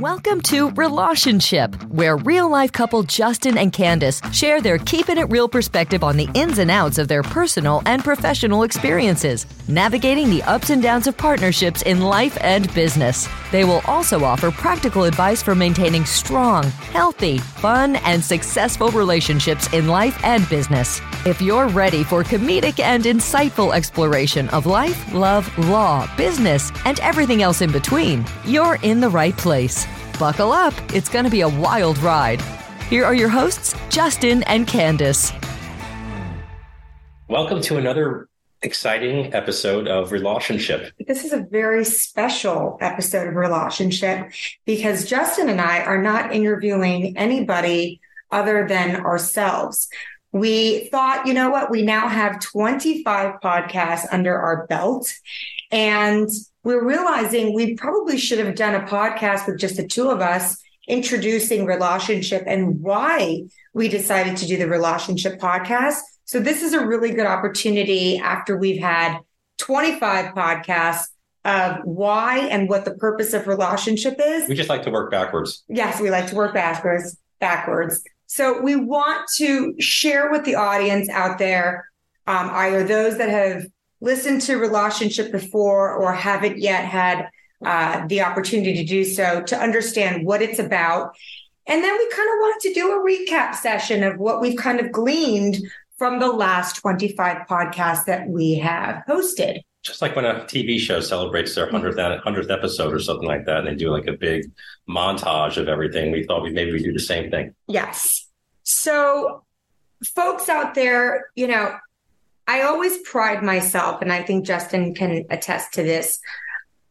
Welcome to ReLAWtionship, where real life couple Justin and Candise share their keeping it real perspective on the ins and outs of their personal and professional experiences, navigating the ups and downs of partnerships in life and business. They will also offer practical advice for maintaining strong, healthy, fun, and successful relationships in life and business. If you're ready for comedic and insightful exploration of life, love, law, business, and everything else in between, you're in the right place. Buckle up, it's going to be a wild ride. Here are your hosts, Justin and Candise. Welcome to another exciting episode of ReLAWtionship. This is a very special episode of ReLAWtionship because Justin and I are not interviewing anybody other than ourselves. We thought, you know what, we now have 25 podcasts under our belt. And we're realizing we probably should have done a podcast with just the two of us introducing ReLAWtionship and why we decided to do the ReLAWtionship podcast. So this is a really good opportunity after we've had 25 podcasts of why and what the purpose of ReLAWtionship is. We just like to work backwards. Yes, we like to work backwards, backwards. So we want to share with the audience out there, um, either those that have listened to ReLAWtionship before or haven't yet had uh, the opportunity to do so to understand what it's about. And then we kind of wanted to do a recap session of what we've kind of gleaned from the last 25 podcasts that we have hosted. Just like when a TV show celebrates their 100th, 100th episode or something like that, and they do like a big montage of everything, we thought we maybe we do the same thing. Yes. So, folks out there, you know, I always pride myself, and I think Justin can attest to this,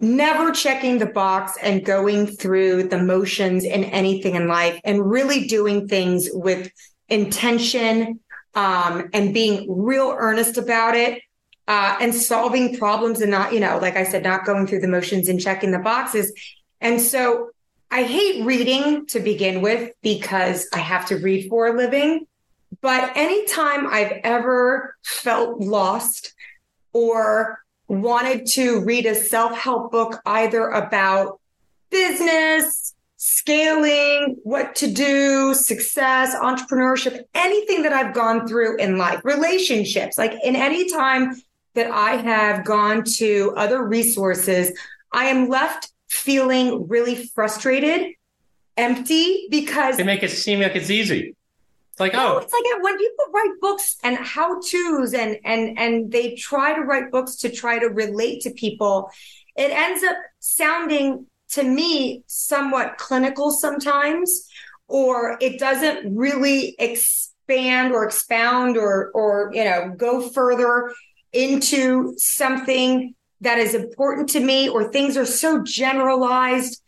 never checking the box and going through the motions in anything in life and really doing things with intention um, and being real earnest about it uh, and solving problems and not, you know, like I said, not going through the motions and checking the boxes. And so I hate reading to begin with because I have to read for a living. But anytime I've ever felt lost or wanted to read a self help book, either about business, scaling, what to do, success, entrepreneurship, anything that I've gone through in life, relationships, like in any time that I have gone to other resources, I am left feeling really frustrated, empty because they make it seem like it's easy. It's like, oh, it's like when people write books and how to's and and and they try to write books to try to relate to people, it ends up sounding to me somewhat clinical sometimes, or it doesn't really expand or expound or or you know go further into something that is important to me, or things are so generalized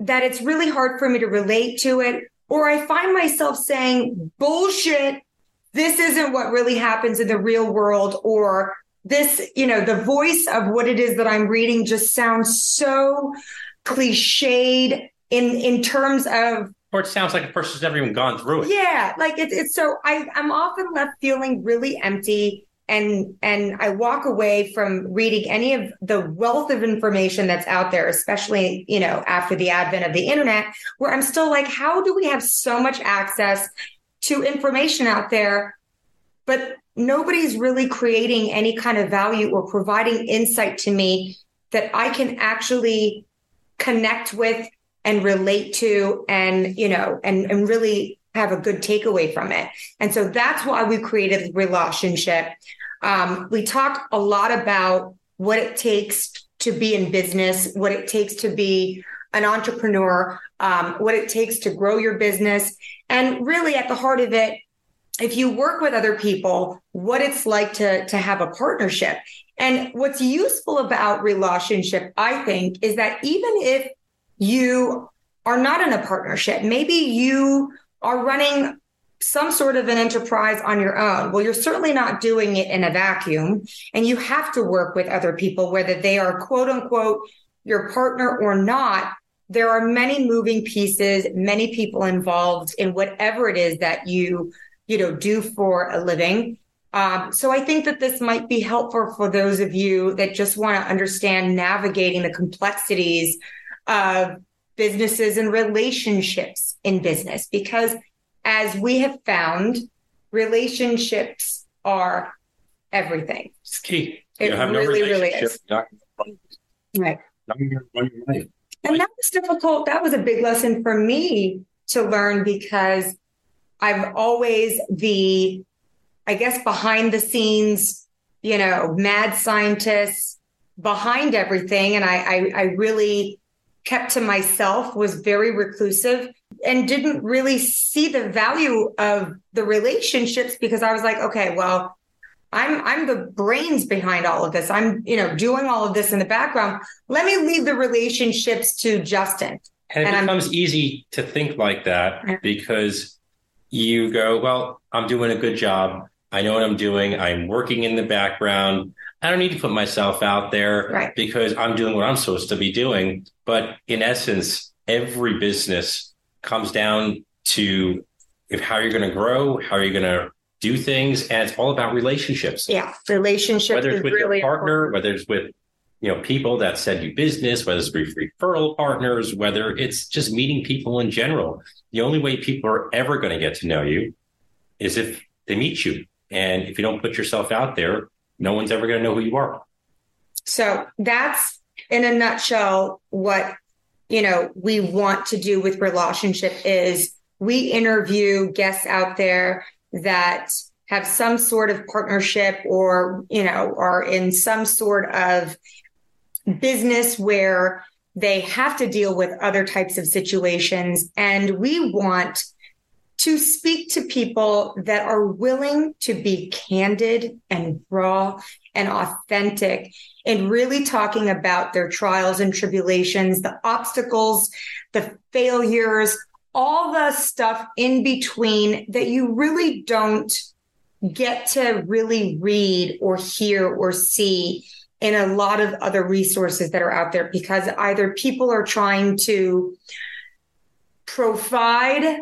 that it's really hard for me to relate to it or I find myself saying, bullshit, this isn't what really happens in the real world, or this, you know, the voice of what it is that I'm reading just sounds so cliched in in terms of or it sounds like a person's never even gone through it. Yeah, like it's it's so I I'm often left feeling really empty and and I walk away from reading any of the wealth of information that's out there, especially you know after the advent of the internet, where I'm still like, how do we have so much access to information out there, but nobody's really creating any kind of value or providing insight to me that I can actually connect with and relate to, and you know, and and really have a good takeaway from it. And so that's why we created ReLAWtionship. Um, we talk a lot about what it takes to be in business, what it takes to be an entrepreneur, um, what it takes to grow your business. And really at the heart of it, if you work with other people, what it's like to, to have a partnership. And what's useful about ReLAWtionship, I think, is that even if you are not in a partnership, maybe you are running some sort of an enterprise on your own. Well, you're certainly not doing it in a vacuum and you have to work with other people, whether they are quote unquote your partner or not. There are many moving pieces, many people involved in whatever it is that you, you know, do for a living. Um, so I think that this might be helpful for those of you that just want to understand navigating the complexities of businesses and relationships in business because as we have found, relationships are everything. It's key. It You have no really, really is. not Right. not gonna run your life. And that was difficult. That was a big lesson for me to learn because I've always the, I guess, behind the scenes, you know, mad scientists behind everything. And I, I, I really kept to myself, was very reclusive and didn't really see the value of the relationships because I was like, okay, well, I'm I'm the brains behind all of this. I'm, you know, doing all of this in the background. Let me leave the relationships to Justin. And it And I'm- becomes easy to think like that because you go, well, I'm doing a good job. I know what I'm doing. I'm working in the background. I don't need to put myself out there Right. because I'm doing what I'm supposed to be doing. But in essence, every business comes down to if how you're going to grow, how you're going to do things, and it's all about relationships. Yeah, relationships whether it's with really your partner, important. whether it's with you know people that send you business, whether it's with referral partners, whether it's just meeting people in general. The only way people are ever going to get to know you is if they meet you, and if you don't put yourself out there, no one's ever going to know who you are. So that's in a nutshell what you know we want to do with ReLAWtionship is we interview guests out there that have some sort of partnership or you know are in some sort of business where they have to deal with other types of situations and we want to speak to people that are willing to be candid and raw and authentic and really talking about their trials and tribulations, the obstacles, the failures, all the stuff in between that you really don't get to really read or hear or see in a lot of other resources that are out there because either people are trying to provide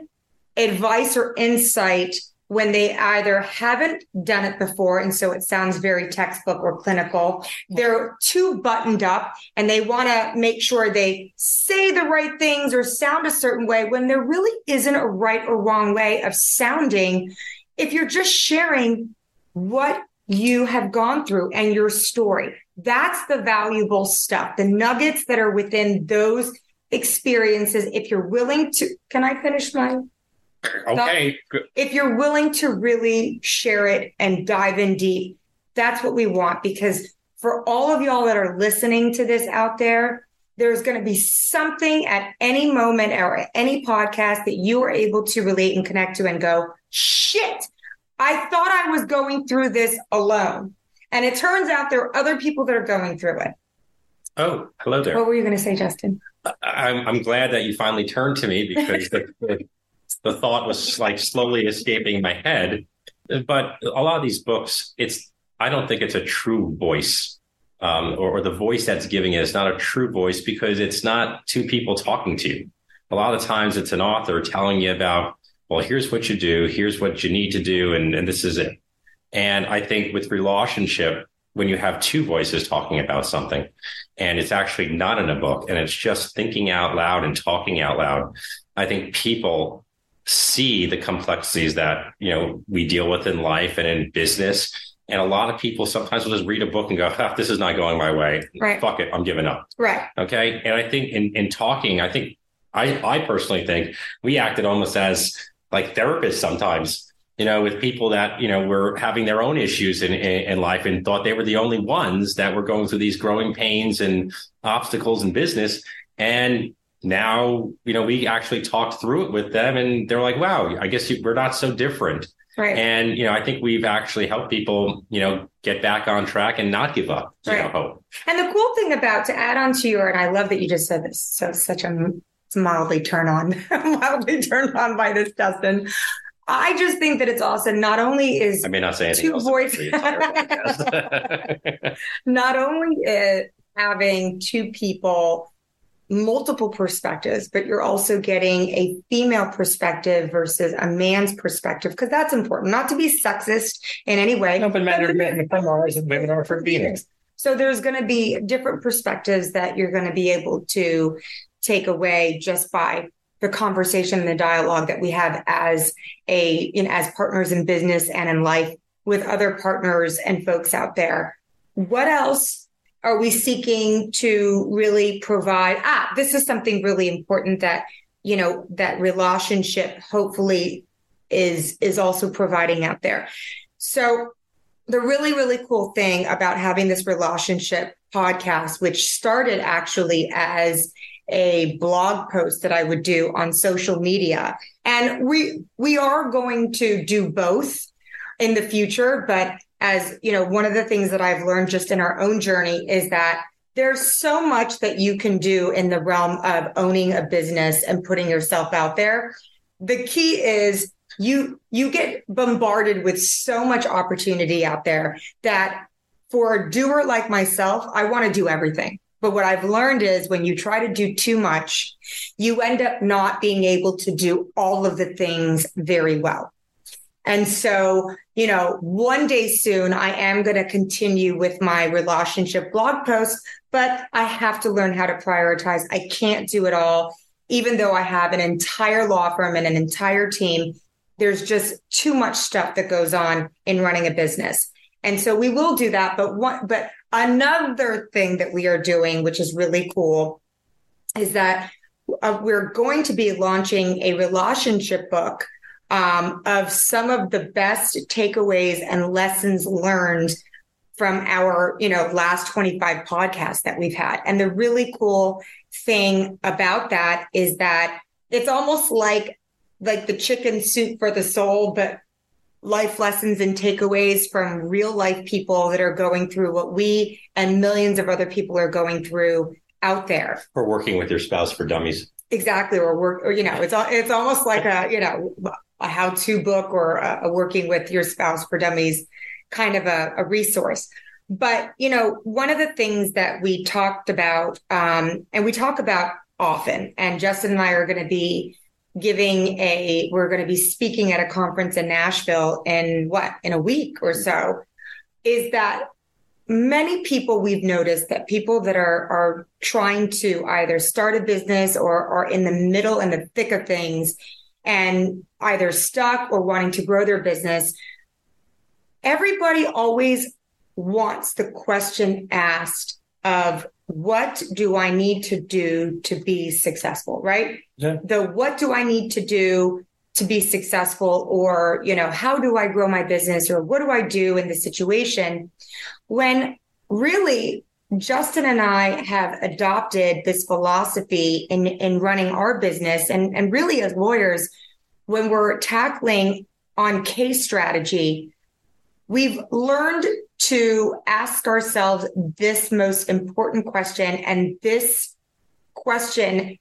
advice or insight when they either haven't done it before and so it sounds very textbook or clinical. They're too buttoned up and they want to make sure they say the right things or sound a certain way when there really isn't a right or wrong way of sounding. If you're just sharing what you have gone through and your story that's the valuable stuff the nuggets that are within those experiences. If you're willing to can i finish my Okay, if you're willing to really share it and dive in deep, that's what we want. Because for all of y'all that are listening to this out there, there's going to be something at any moment or at any podcast that you are able to relate and connect to and go, shit, I thought I was going through this alone. And it turns out there are other people that are going through it. Oh, hello there. What were you going to say, Justin? I'm, I'm glad that you finally turned to me because the, the, thought was like slowly escaping my head. But a lot of these books, it's I don't think it's a true voice, um, or, or the voice that's giving it is not a true voice because it's not two people talking to you. A lot of times, it's an author telling you about, well, here's what you do, here's what you need to do, and, and this is it. And I think with ReLAWtionship, when you have two voices talking about something, and it's actually not in a book, and it's just thinking out loud and talking out loud, I think people see the complexities that you know we deal with in life and in business. And a lot of people sometimes will just read a book and go, ah, "This is not going my way. Right. Fuck it, I'm giving up." Right. Okay. And I think in in talking, I think I I personally think we acted almost as like therapists sometimes. You know, with people that you know were having their own issues in, in in life and thought they were the only ones that were going through these growing pains and obstacles in business. And now, you know, we actually talked through it with them, and they're like, "Wow, I guess you, we're not so different." Right. And you know, I think we've actually helped people, you know, get back on track and not give up. You know, hope. And the cool thing about to add on to your, and I love that you just said this, so such a mildly turn on, mildly turned on by this, Justin. I just think that it's awesome. Not only is I may not say anything Two else. voice- for the entire podcast. not only is having two people multiple perspectives, but you're also getting a female perspective versus a man's perspective because that's important. Not to be sexist in any way. no, but men are men from Mars and women are from Venus. So there's going to be different perspectives that you're going to be able to take away just by the conversation and the dialogue that we have as a you know as partners in business and in life with other partners and folks out there what else are we seeking to really provide ah this is something really important that you know that ReLAWtionship hopefully is is also providing out there so the really really cool thing about having this ReLAWtionship podcast which started actually as a blog post that I would do on social media. And we we are going to do both in the future, but as you know, one of the things that I've learned just in our own journey is that there's so much that you can do in the realm of owning a business and putting yourself out there. The key is you you get bombarded with so much opportunity out there that for a doer like myself, I want to do everything. But what I've learned is when you try to do too much, you end up not being able to do all of the things very well. And so, you know, one day soon, I am going to continue with my relationship blog posts, but I have to learn how to prioritize. I can't do it all. Even though I have an entire law firm and an entire team, there's just too much stuff that goes on in running a business. And so we will do that. But one, but another thing that we are doing, which is really cool, is that uh, we're going to be launching a ReLAWtionship book um, of some of the best takeaways and lessons learned from our you know last 25 podcasts that we've had and the really cool thing about that is that it's almost like like the chicken soup for the soul but life lessons and takeaways from real life people that are going through what we and millions of other people are going through out there. Or working with your spouse for dummies. Exactly. Or work, or, you know, it's, it's almost like a, you know, a how to book or a, a, working with your spouse for dummies kind of a, a resource. But, you know, one of the things that we talked about, um, and we talk about often, and Justin and I are going to be giving a we're going to be speaking at a conference in Nashville in what in a week or so is that many people we've noticed that people that are are trying to either start a business or are in the middle and the thick of things and either stuck or wanting to grow their business everybody always wants the question asked of what do I need to do to be successful, right? Yeah. The what do I need to do to be successful or, you know, how do I grow my business or what do I do in the situation when really Justin and I have adopted this philosophy in, in running our business and, and really as lawyers, when we're tackling on case strategy, we've learned to ask ourselves this most important question. And this question,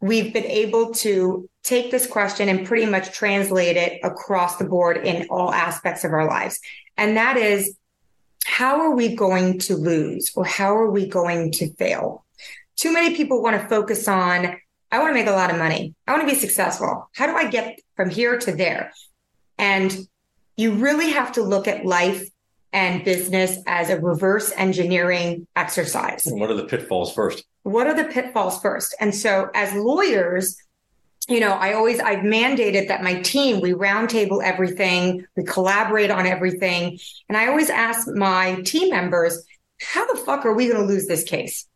we've been able to take this question and pretty much translate it across the board in all aspects of our lives. And that is, how are we going to lose or how are we going to fail? Too many people want to focus on, I want to make a lot of money. I want to be successful. How do I get from here to there? And you really have to look at life and business as a reverse engineering exercise. What are the pitfalls first? What are the pitfalls first? And so as lawyers, you know, I always I've mandated that my team we roundtable everything, we collaborate on everything, and I always ask my team members, how the fuck are we going to lose this case?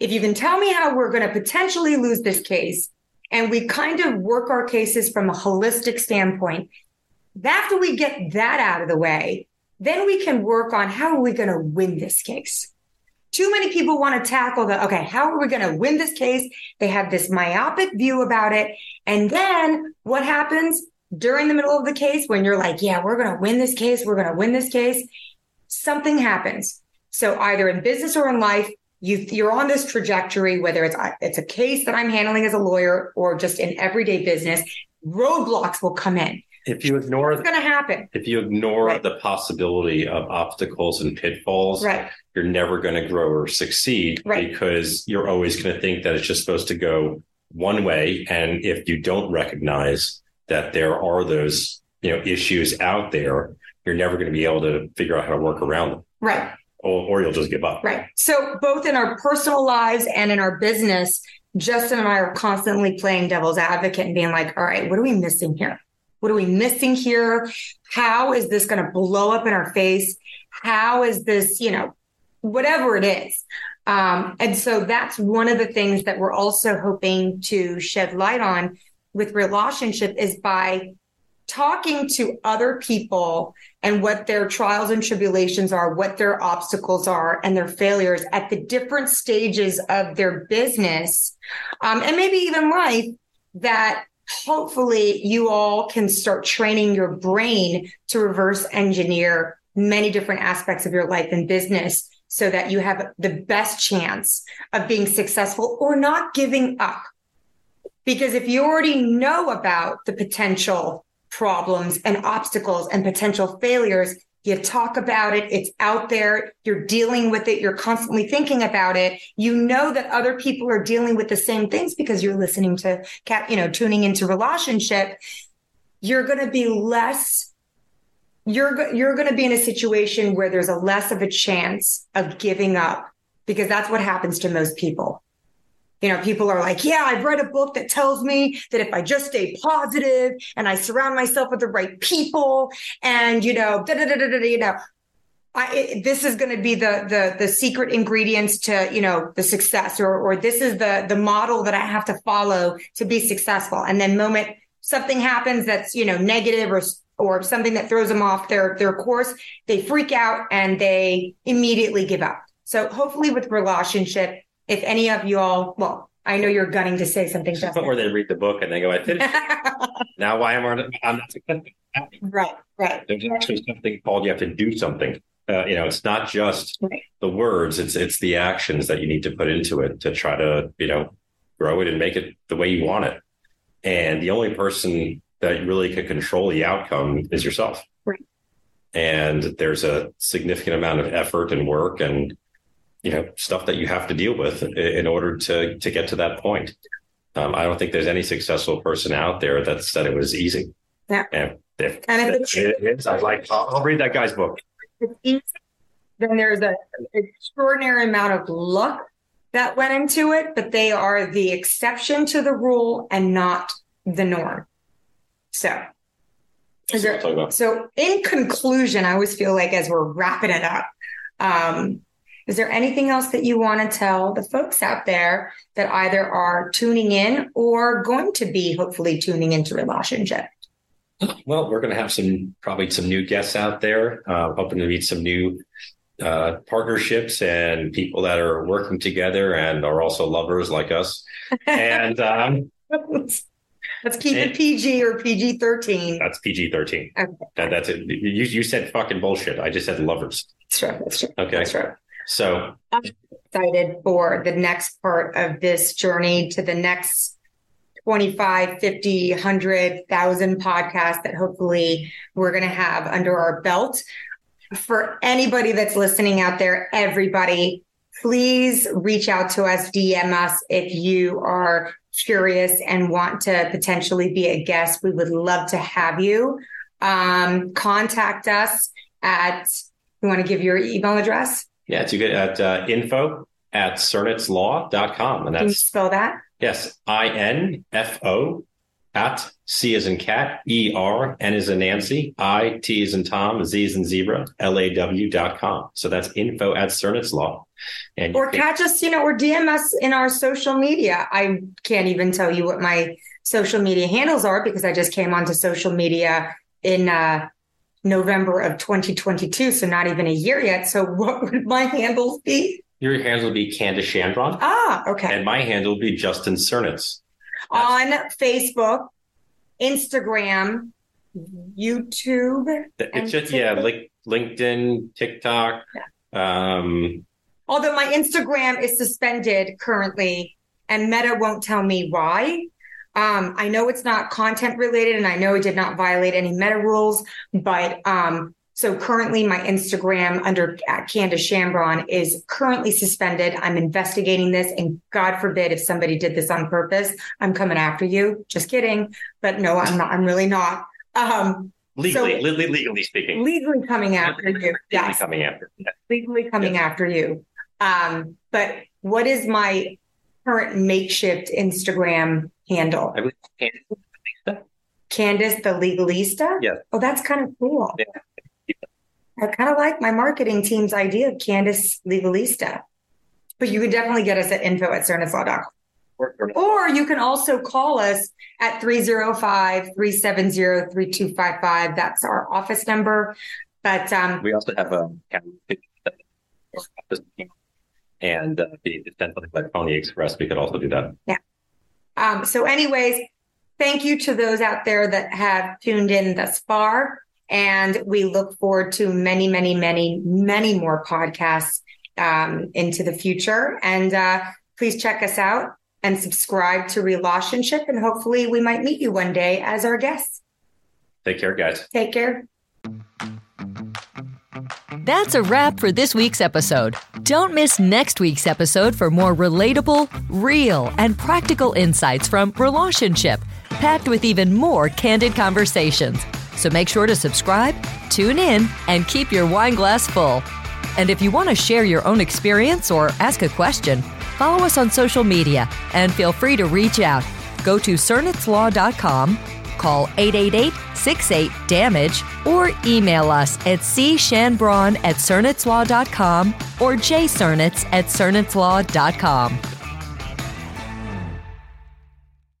If you can tell me how we're going to potentially lose this case, and we kind of work our cases from a holistic standpoint, after we get that out of the way, then we can work on how are we going to win this case. Too many people want to tackle the, okay, how are we going to win this case? They have this myopic view about it. And then what happens during the middle of the case when you're like, yeah, we're going to win this case. We're going to win this case. Something happens. So either in business or in life, you, you're on this trajectory, whether it's, it's a case that I'm handling as a lawyer or just in everyday business, roadblocks will come in if you ignore it's going to happen if you ignore right. the possibility of obstacles and pitfalls right. you're never going to grow or succeed right. because you're always going to think that it's just supposed to go one way and if you don't recognize that there are those you know issues out there you're never going to be able to figure out how to work around them right or, or you'll just give up right so both in our personal lives and in our business Justin and I are constantly playing devil's advocate and being like, all right, what are we missing here? What are we missing here? How is this going to blow up in our face? How is this, you know, whatever it is? Um, and so that's one of the things that we're also hoping to shed light on with ReLAWtionship is by talking to other people and what their trials and tribulations are, what their obstacles are, and their failures at the different stages of their business, um, and maybe even life, that hopefully you all can start training your brain to reverse engineer many different aspects of your life and business so that you have the best chance of being successful or not giving up. Because if you already know about the potential problems and obstacles and potential failures. You talk about it. It's out there. You're dealing with it. You're constantly thinking about it. You know that other people are dealing with the same things because you're listening to, cat, you know, tuning into ReLAWtionship. You're going to be less, you're, you're going to be in a situation where there's a less of a chance of giving up because that's what happens to most people. You know, people are like, yeah, I've read a book that tells me that if I just stay positive and I surround myself with the right people and, you know, da da da da da, you know, I, it, this is going to be the the the secret ingredients to you know the success or or this is the the model that I have to follow to be successful. And then moment something happens that's you know negative or or something that throws them off their their course they freak out and they immediately give up. So hopefully with ReLAWtionship if any of you all, well, I know you're gunning to say something. Justin. Or they read the book and they go, "I finished." now, why am I? I'm not successful. Right, right. There's actually something called you have to do something. Uh, you know, it's not just right. the words; it's it's the actions that you need to put into it to try to you know grow it and make it the way you want it. And the only person that really can control the outcome is yourself. Right. And there's a significant amount of effort and work and you know stuff that you have to deal with in order to to get to that point. Um, I don't think there's any successful person out there that said it was easy. Yeah. And if, and if it is, I'd like I'll, I'll read that guy's book. It's easy. Then there's an extraordinary amount of luck that went into it, but they are the exception to the rule and not the norm. So, there, so in conclusion, I always feel like as we're wrapping it up, um, is there anything else that you want to tell the folks out there that either are tuning in or going to be hopefully tuning into ReLAWtionship? Well, we're going to have some probably some new guests out there, uh, hoping to meet some new uh, partnerships and people that are working together and are also lovers like us. And um, let's keep and, it PG or PG thirteen. That's PG thirteen. Okay. That, that's it. You you said fucking bullshit. I just said lovers. That's true. That's true. Okay. That's true. So I'm excited for the next part of this journey to the next 25, 50, 100, 1,000 podcasts that hopefully we're going to have under our belt. For anybody that's listening out there, everybody, please reach out to us, DM us if you are curious and want to potentially be a guest. We would love to have you. Um, contact us at, you want to give your email address? Yeah, it's good at uh, info at cernitzlaw.com. And that's Can you spell that? Yes, I N F O at C as in cat, E R, N as in Nancy, I T as in Tom, Z as in zebra, L A W dot com. So that's info at Cernitz Law. And or catch us, you know, or DM us in our social media. I can't even tell you what my social media handles are because I just came onto social media in uh, November of 2022, so not even a year yet. So what would my handles be? Your handle would be Candise Shanbron. Ah, okay. And my handle would be Justin Cernitz. On Facebook, Instagram, YouTube. It's just, yeah, like LinkedIn, TikTok. Yeah. Um, Although my Instagram is suspended currently and Meta won't tell me why. Um, I know it's not content related and I know it did not violate any meta rules, but um, so currently my Instagram under at Candise Shanbron is currently suspended. I'm investigating this and God forbid if somebody did this on purpose, I'm coming after you. Just kidding. But no, I'm not. I'm really not. Um, legally, so, legally speaking, legally coming after you. Legally yes. coming after. Legally coming yes. after you. Um, but what is my current makeshift Instagram handle? I believe Candise. Candise the Legalista? Yes. Oh, that's kind of cool. Yeah. I kind of like my marketing team's idea of Candise Legalista. But you can definitely get us at info at cernitzlaw.com. Or- or- Or you can also call us at 305 370 3255. That's our office number. But um, We also have a and uh, send something like Pony Express, we could also do that. Um, so, anyways, thank you to those out there that have tuned in thus far. And we look forward to many, many, many, many more podcasts um, into the future. And uh, please check us out and subscribe to ReLAWtionship. And hopefully, we might meet you one day as our guests. Take care, guys. Take care. That's a wrap for this week's episode. Don't miss next week's episode for more relatable, real, and practical insights from ReLAWtionship, packed with even more candid conversations. So make sure to subscribe, tune in, and keep your wine glass full. And if you want to share your own experience or ask a question, follow us on social media and feel free to reach out. Go to cernitzlaw.com, call 888-68-DAMAGE, or email us at cshanbron at cernitzlaw.com or jcernitz at cernitzlaw.com.